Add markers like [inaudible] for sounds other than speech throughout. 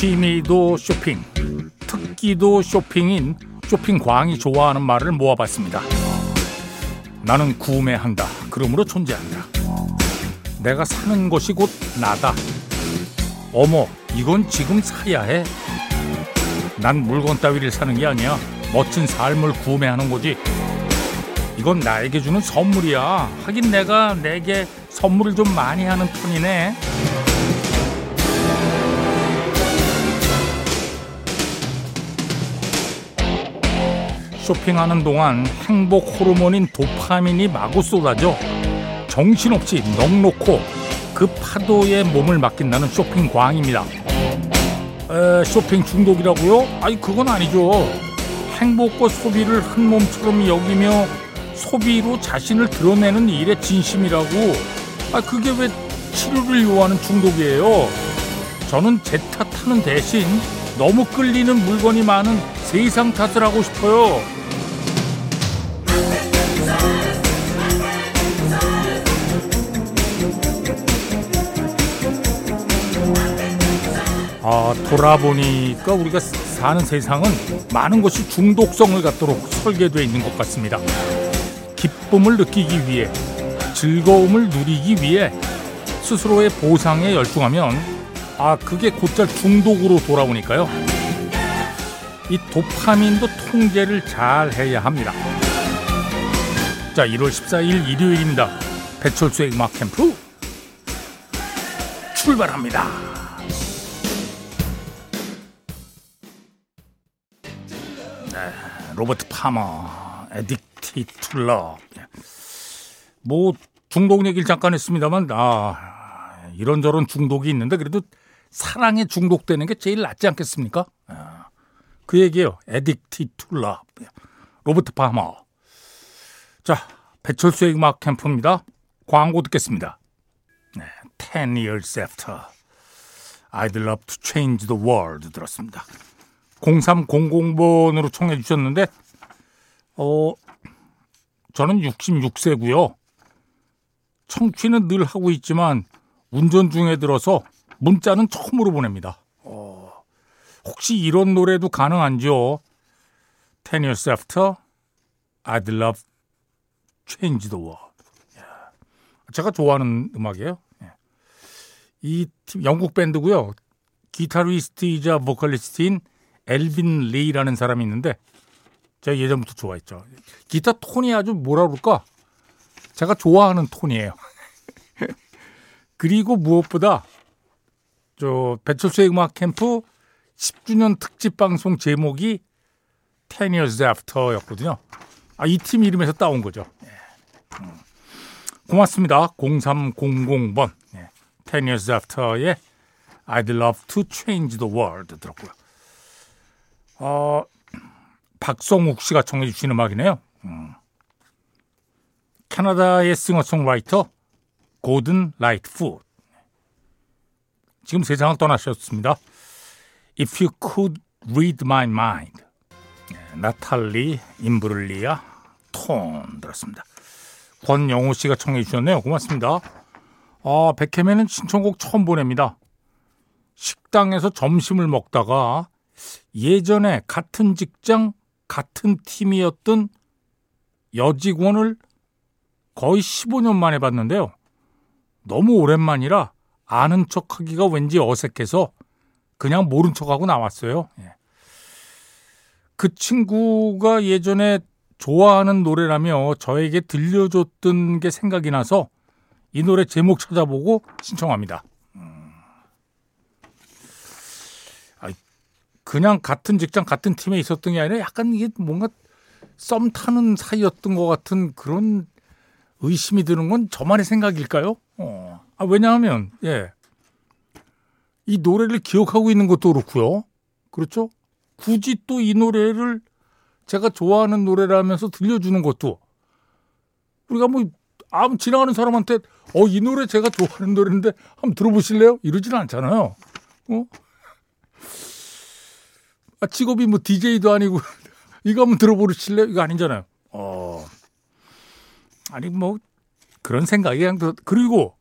취미도 쇼핑, 특기도 쇼핑인 쇼핑광이 좋아하는 말을 모아봤습니다. 나는 구매한다. 그러므로 존재한다. 내가 사는 것이 곧 나다. 어머, 이건 지금 사야 해. 난 물건 따위를 사는 게 아니야. 멋진 삶을 구매하는 거지. 이건 나에게 주는 선물이야. 하긴 내가 내게 선물을 좀 많이 하는 편이네. 쇼핑하는 동안 행복 호르몬인 도파민이 마구 쏟아져 정신없이 넋놓고 그 파도에 몸을 맡긴다는 쇼핑 광입니다. 에, 쇼핑 중독이라고요? 아니 그건 아니죠. 행복과 소비를 한 몸처럼 여기며 소비로 자신을 드러내는 일의 진심이라고. 아 그게 왜 치료를 요하는 중독이에요? 저는 제 탓하는 대신 너무 끌리는 물건이 많은 세상 탓을 하고 싶어요. 아, 돌아보니까 우리가 사는 세상은 많은 것이 중독성을 갖도록 설계되어 있는 것 같습니다. 기쁨을 느끼기 위해, 즐거움을 누리기 위해 스스로의 보상에 열중하면 아, 그게 곧잘 중독으로 돌아오니까요. 이 도파민도 통제를 잘 해야 합니다. 자, 1월 14일 일요일입니다. 배철수의 음악 캠프 출발합니다. 로버트 파머, Addicted to Love. 뭐 중독 얘기를 잠깐 했습니다만 아 이런저런 중독이 있는데 그래도 사랑에 중독되는 게 제일 낫지 않겠습니까? 아, 그 얘기예요. Addicted to Love. 로버트 파머. 자, 배철수의 음악 캠프입니다. 광고 듣겠습니다. 네, 10 years after I'd love to change the world 들었습니다. 0300번으로 청해 주셨는데 어 저는 66세고요. 청취는 늘 하고 있지만 운전 중에 들어서 문자는 처음으로 보냅니다. 어, 혹시 이런 노래도 가능한지요? Ten years after, I'd love change the world. 제가 좋아하는 음악이에요. 예. 이 팀, 영국 밴드고요. 기타리스트이자 보컬리스트인 엘빈 리라는 사람이 있는데 제가 예전부터 좋아했죠. 기타 톤이 아주 뭐라 그럴까? 제가 좋아하는 톤이에요. 그리고 무엇보다 저 배철수의 음악 캠프 10주년 특집 방송 제목이 10 years after였거든요. 아, 이 팀 이름에서 따온 거죠. 예. 음. 고맙습니다. 0300번. 예. 10 years after의 I'd love to change the world 들었고요. 어, 박성욱 씨가 청해 주신 음악이네요. 음. 캐나다의 싱어송라이터 고든 라이트푸드. 지금 세상을 떠나셨습니다. If you could read my mind. 네, 나탈리 임브룰리아 Torn 들었습니다. 권영호 씨가 청해 주셨네요. 고맙습니다. 아, 백혜매는 신청곡 처음 보냅니다. 식당에서 점심을 먹다가 예전에 같은 직장, 같은 팀이었던 여직원을 거의 15년 만에 봤는데요. 너무 오랜만이라 아는 척 하기가 왠지 어색해서 그냥 모른 척하고 나왔어요. 예. 그 친구가 예전에 좋아하는 노래라며 저에게 들려줬던 게 생각이 나서 이 노래 제목 찾아보고 신청합니다. 그냥 같은 직장 같은 팀에 있었던 게 아니라 약간 이게 뭔가 썸 타는 사이였던 것 같은 그런 의심이 드는 건 저만의 생각일까요? 어. 아, 왜냐하면 예. 이 노래를 기억하고 있는 것도 그렇고요. 그렇죠? 굳이 또 이 노래를 제가 좋아하는 노래라면서 들려주는 것도 우리가 뭐 아무 지나가는 사람한테 어 이 노래 제가 좋아하는 노래인데 한번 들어보실래요? 이러지는 않잖아요. 어? 아, 직업이 뭐 DJ도 아니고 [laughs] 이거 한번 들어보실래요? 이거 아니잖아요. 어. 아니 뭐 그런 생각이 그냥 더 그리고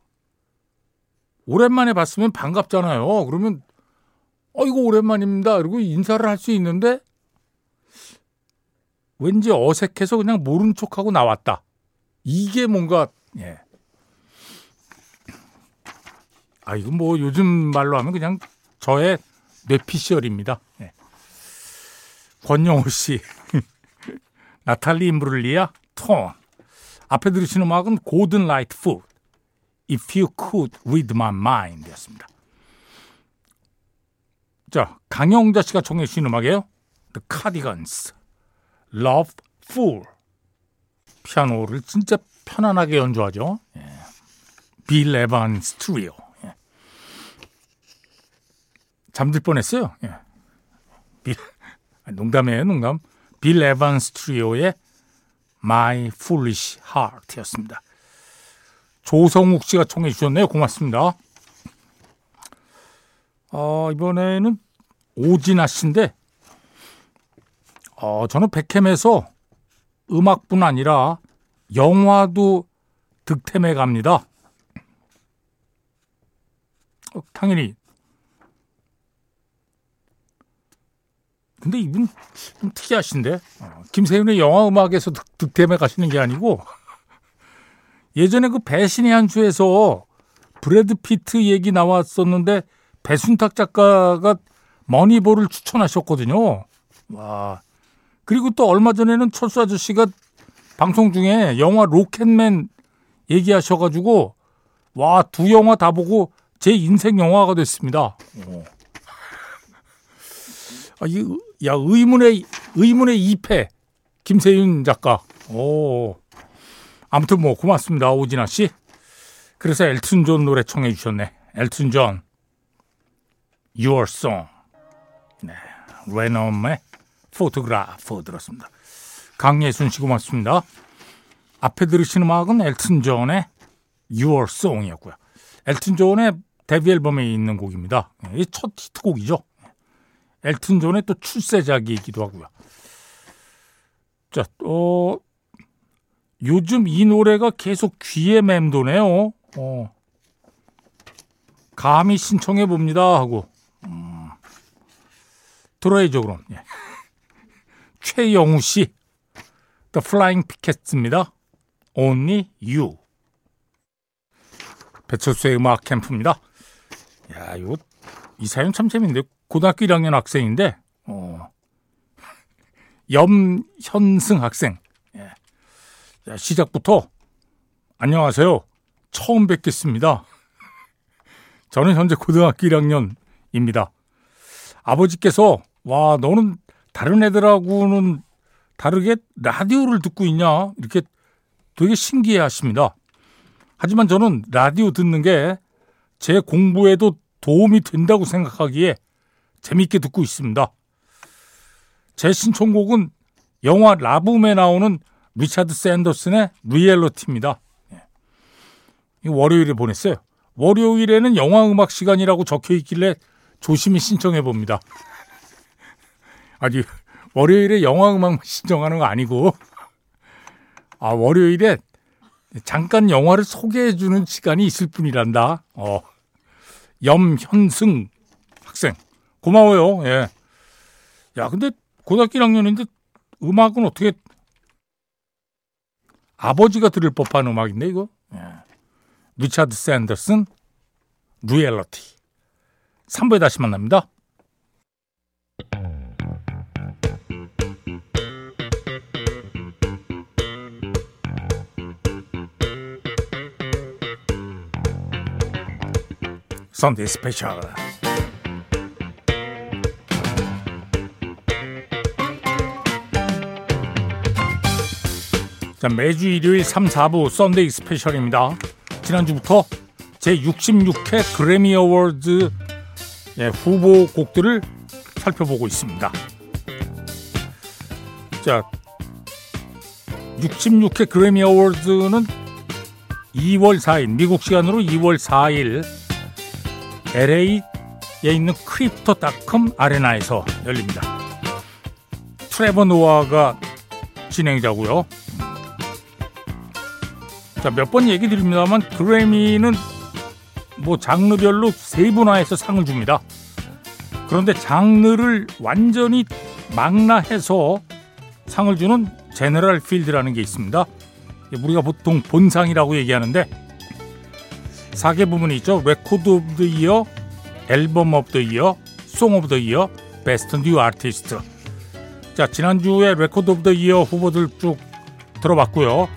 오랜만에 봤으면 반갑잖아요. 그러면 어이구 오랜만입니다. 그리고 인사를 할 수 있는데 왠지 어색해서 그냥 모른 척하고 나왔다. 이게 뭔가 예. 아 이건 뭐 요즘 말로 하면 그냥 저의 뇌피셜입니다. 예. 권영호 씨, [laughs] 나탈리 임브룰리아, Torn. 앞에 들으신 음악은 고든 라이트풋, If You Could Read My Mind였습니다. 자, 강영자 씨가 청해 주신 음악이에요. The Cardigans, Lovefool. 피아노를 진짜 편안하게 연주하죠. 예. 빌 에반스 트리오. 예. 잠들 뻔했어요. 예. 빌, 농담이에요, 농담. 빌 에반스 트리오의 My Foolish Heart였습니다. 조성욱 씨가 청해 주셨네요. 고맙습니다. 어, 이번에는 오진아 씨인데, 어, 저는 백캠에서 음악뿐 아니라 영화도 득템해 갑니다. 어, 당연히. 근데 이분 좀 특이하신데 어, 김세윤의 영화 음악에서 득, 템해 가시는 게 아니고 예전에 그 배신의 한 수에서 브래드 피트 얘기 나왔었는데 배순탁 작가가 머니볼을 추천하셨거든요. 와. 그리고 또 얼마 전에는 철수 아저씨가 방송 중에 영화 로켓맨 얘기하셔가지고 와 두 영화 다 보고 제 인생 영화가 됐습니다. 아, 이, 야 의문의 의문의 2패 김세윤 작가. 오. 아무튼 뭐 고맙습니다 오진아 씨. 그래서 엘튼 존 노래 청해 주셨네. 엘튼 존. Your Song. 네. 레넘의 Photograph 들었습니다. 강예순 씨 고맙습니다. 앞에 들으신 음악은 엘튼 존의 Your Song이었고요. 엘튼 존의 데뷔 앨범에 있는 곡입니다. 이 첫 히트곡이죠. 엘튼 존의 또 출세작이기도 하고요. 자, 어, 요즘 이 노래가 계속 귀에 맴도네요. 어. 감히 신청해 봅니다 하고 음. 들어야죠 그럼. 예. [laughs] 최영우 씨 The Flying Pickets입니다. Only You. 배철수의 음악 캠프입니다. 야, 이거 이 사연 참 재밌는데 고등학교 1학년 학생인데 어. 염현승 학생. 예. 야, 시작부터 안녕하세요. 처음 뵙겠습니다. 저는 현재 고등학교 1학년입니다. 아버지께서 와 너는 다른 애들하고는 다르게 라디오를 듣고 있냐 이렇게 되게 신기해 하십니다. 하지만 저는 라디오 듣는 게 제 공부에도 도움이 된다고 생각하기에 재밌게 듣고 있습니다. 제 신청곡은 영화 라붐에 나오는 리차드 샌더슨의 리얼러티입니다. 예. 월요일에 보냈어요. 월요일에는 영화 음악 시간이라고 적혀 있길래 조심히 신청해 봅니다. 아니 월요일에 영화 음악 신청하는 거 아니고 아 월요일에 잠깐 영화를 소개해 주는 시간이 있을 뿐이란다. 어. 염현승 학생 고마워요. 예. 야 근데 고등학교 1학년인데 음악은 어떻게 아버지가 들을 법한 음악인데 이거? 예. 리차드 샌더슨 리얼러티 3부에 다시 만납니다. Sunday Special 자, 매주 일요일 3, 4부 Sunday Special입니다. 지난주부터 제66회 그래미 어워드 예, 후보 곡들을 살펴보고 있습니다. 자, 66회 그래미 어워드는 2월 4일, 미국 시간으로 2월 4일 LA에 있는 크립토닷컴 아레나에서 열립니다. 트레버 노아가 진행자고요. 자, 몇 번 얘기 드립니다만 그래미는 뭐 장르별로 세분화해서 상을 줍니다. 그런데 장르를 완전히 망라해서 상을 주는 General Field라는 게 있습니다. 우리가 보통 본상이라고 얘기하는데 4개 부분이 있죠. Record of the Year, Album of the Year, Song of the Year, Best New Artist. 자, 지난주에 Record of the Year 후보들 쭉 들어봤고요.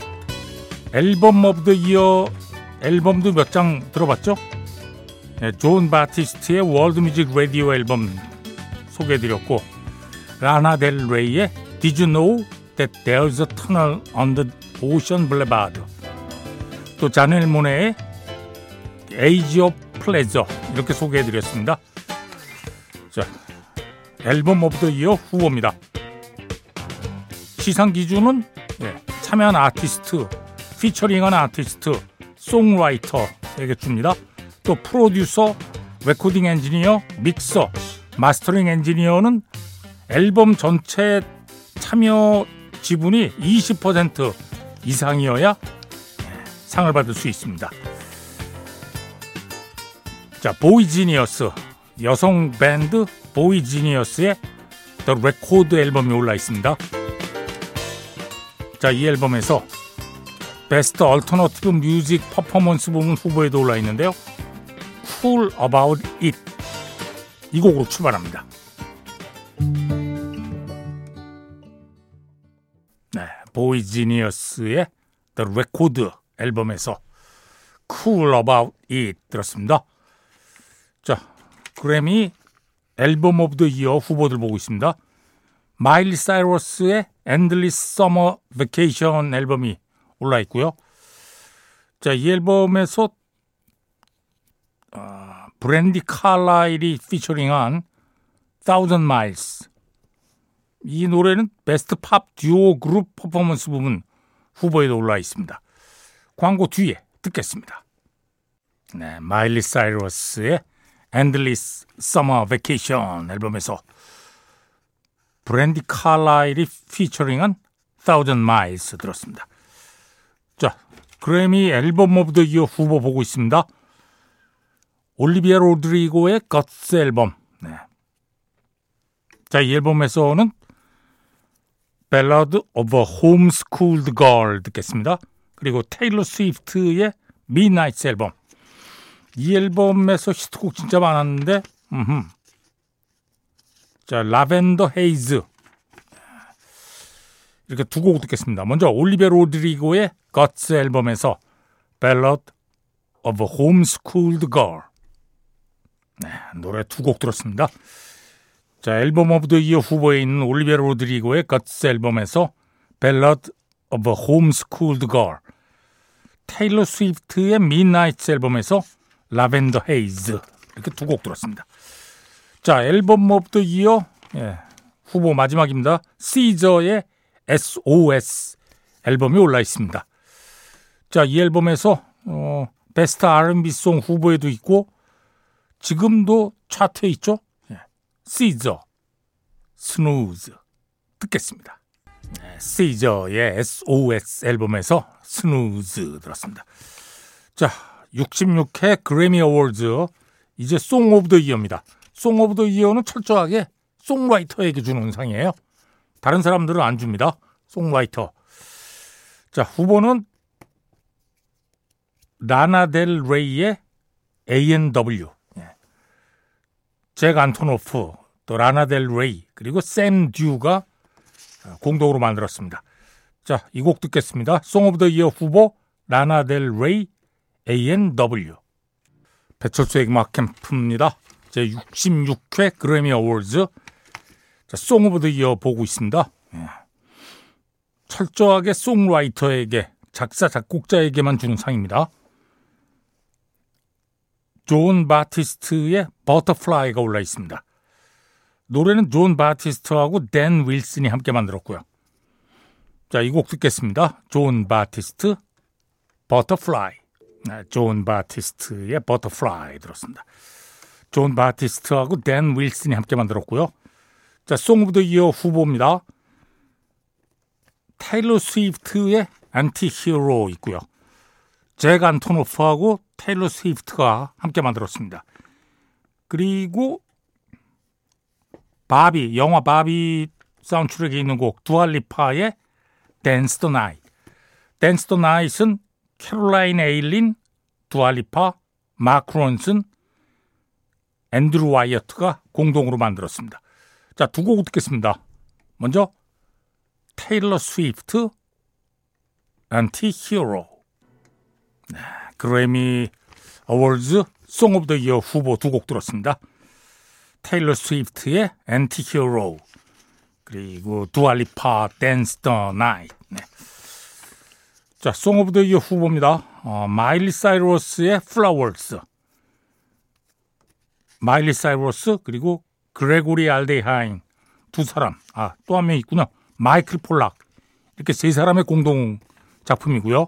Album of the Year 앨범도 몇 장 들어봤죠? 네, 존 바티스트의 World Music Radio 앨범 소개해드렸고 라나 델 레이의 Did you know that there's a tunnel on the ocean boulevard 또 자넬 모네의 Age of Pleasure 이렇게 소개해드렸습니다. 자, Album of the Year 후보입니다. 시상 기준은 예, 참여한 아티스트, 피처링한 아티스트, songwriter에게 줍니다. 또 프로듀서, 레코딩 엔지니어, 믹서, mastering 엔지니어는 앨범 전체 참여 지분이 20% 이상이어야 상을 받을 수 있습니다. 자, 보이지니어스 여성 밴드 보이지니어스의 The Record 앨범이 올라 있습니다. 자, 이 앨범에서 Best Alternative Music Performance 부분 후보에도 올라 있는데요. Cool About It 이 곡으로 출발합니다. 네, 보이지니어스의 The Record 앨범에서 Cool About It 들었습니다. 자, 그래미 Album of the Year 후보들 보고 있습니다. 마일리 사이러스의 Endless Summer Vacation 앨범이 올라 있고요. 자, 이 앨범에서 어, 브랜디 칼라일이 피처링한 Thousand Miles 이 노래는 Best Pop Duo Group Performance 부분 후보에도 올라 있습니다. 광고 뒤에 듣겠습니다. 네, 마일리 사이러스의 Endless Summer Vacation 앨범에서 브랜디 칼라일이 피처링한 Thousand Miles 들었습니다. 자, 그래미 Album of the Year 후보 보고 있습니다. 올리비아 로드리고의 Guts 앨범. 네. 자, 이 앨범에서는 Ballad of Homeschooled Girl 듣겠습니다. 그리고 테일러 스위프트의 Midnight 앨범. 이 앨범에서 히트곡 진짜 많았는데, 음흠. 자, Lavender Haze. 이렇게 두 곡 듣겠습니다. 먼저 올리비아 로드리고의 GUTS 앨범에서 Ballad of a Homeschooled Girl. 네, 노래 두 곡 들었습니다. 자, Album of the Year 후보에 있는 올리비아 로드리고의 GUTS 앨범에서 Ballad of a Homeschooled Girl. 테일러 스위프트의 Midnight 앨범에서 Lavender Haze 이렇게 두 곡 들었습니다. 자, Album of the Year 예, 후보 마지막입니다. 시저의 SOS 앨범이 올라 있습니다. 자, 이 앨범에서 어, Best R&B Song 후보에도 있고 지금도 차트에 있죠. 예. 시저 Snooze 듣겠습니다. 네, 시저의 SOS 앨범에서 Snooze 들었습니다. 자, 66회 그래미 어워즈 이제 Song of the Year입니다. Song of the Year는 철저하게 songwriter에게 주는 상이에요. 다른 사람들은 안 줍니다. songwriter. 자, 후보는 라나델 레이의 A&W. 예. 잭 안토노프, 또 라나델 레이, 그리고 샘 듀가 공동으로 만들었습니다. 자, 이 곡 듣겠습니다. Song of the Year 후보 라나델 레이 A&W. 배철수의 음악 캠프입니다. 제 66회 그래미 어워즈 Song of the Year 보고 있습니다. 예. 철저하게 songwriter에게 작사 작곡자에게만 주는 상입니다. 존 바티스트의 Butterfly가 올라 있습니다. 노래는 존 바티스트하고 댄 윌슨이 함께 만들었고요. 자, 이 곡 듣겠습니다. 존 바티스트, Butterfly. 네, 존 바티스트의 Butterfly 들었습니다. 존 바티스트하고 댄 윌슨이 함께 만들었고요. 자, Song of the Year 후보입니다. 테일러 스위프트의 Anti-Hero 있고요. 잭 안토노프하고 테일러 스위프트가 함께 만들었습니다. 그리고 바비 영화 바비 사운드트랙에 있는 곡 두알리파의 Dance The Night. Dance The Night은 캐롤라인 에일린, 두알리파, 마크 론슨, 앤드루 와이어트가 공동으로 만들었습니다. 자, 두 곡 듣겠습니다. 먼저 테일러 스위프트 Anti-Hero. 네, 그래미 어워즈 Song of the Year 후보 두 곡 들었습니다. 테일러 스위프트의 Anti-Hero 그리고 두알리파 Dance The Night. 네. 자, Song of the Year 후보입니다. 어, 마일리 사이러스의 Flowers. 마일리 사이러스 그리고 그레고리 알데하인 두 사람. 아, 또 한 명 있구나. 마이클 폴락. 이렇게 세 사람의 공동 작품이고요.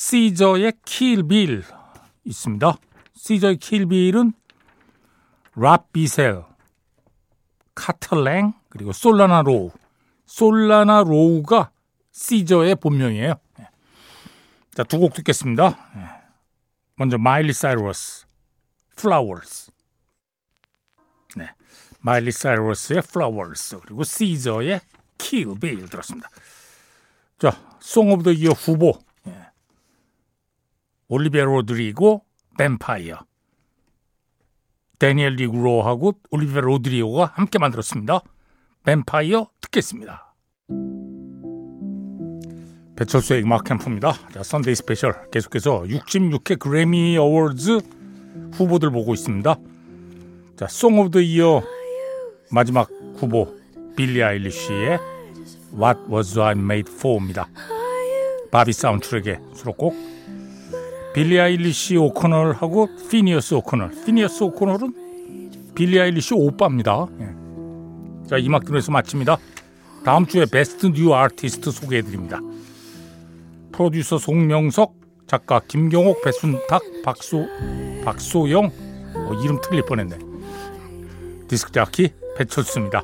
시저의 Kill Bill 있습니다. 시저의 Kill Bill은 랍 비셀, 카터 랭 그리고 솔라나 로우. 솔라나 로우가 시저의 본명이에요. 네. 자, 두 곡 듣겠습니다. 네. 먼저 마일리 사이러스, Flowers. 네. 마일리 사이러스의 Flowers 그리고 시저의 Kill Bill 들었습니다. 자, Song of the Year 후보. 예. 올리비아 로드리고 뱀파이어. 데니엘 니그로하고 올리비아 로드리고가 함께 만들었습니다. 뱀파이어 듣겠습니다. 배철수의 음악 캠프입니다. 자, Sunday Special 계속해서 66회 그래미 어워즈 후보들 보고 있습니다. 자, Song of the Year 마지막 후보 빌리 아일리쉬의 What Was I Made For입니다. 바비 사운드트랙의 수록곡 빌리 아일리시 오코널하고 피니어스 오코널 피니어스 오코널은 빌리 아일리시 오빠입니다. 예. 자, 이 음악 들으면서 마칩니다. 다음 주에 Best New Artist 소개해 드립니다. 프로듀서 송명석, 작가 김경옥, 배순탁, 박소, 박소영, 어, 이름 틀릴 뻔했네. 디스크 자키 배철수입니다.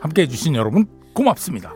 함께 해주신 여러분 고맙습니다.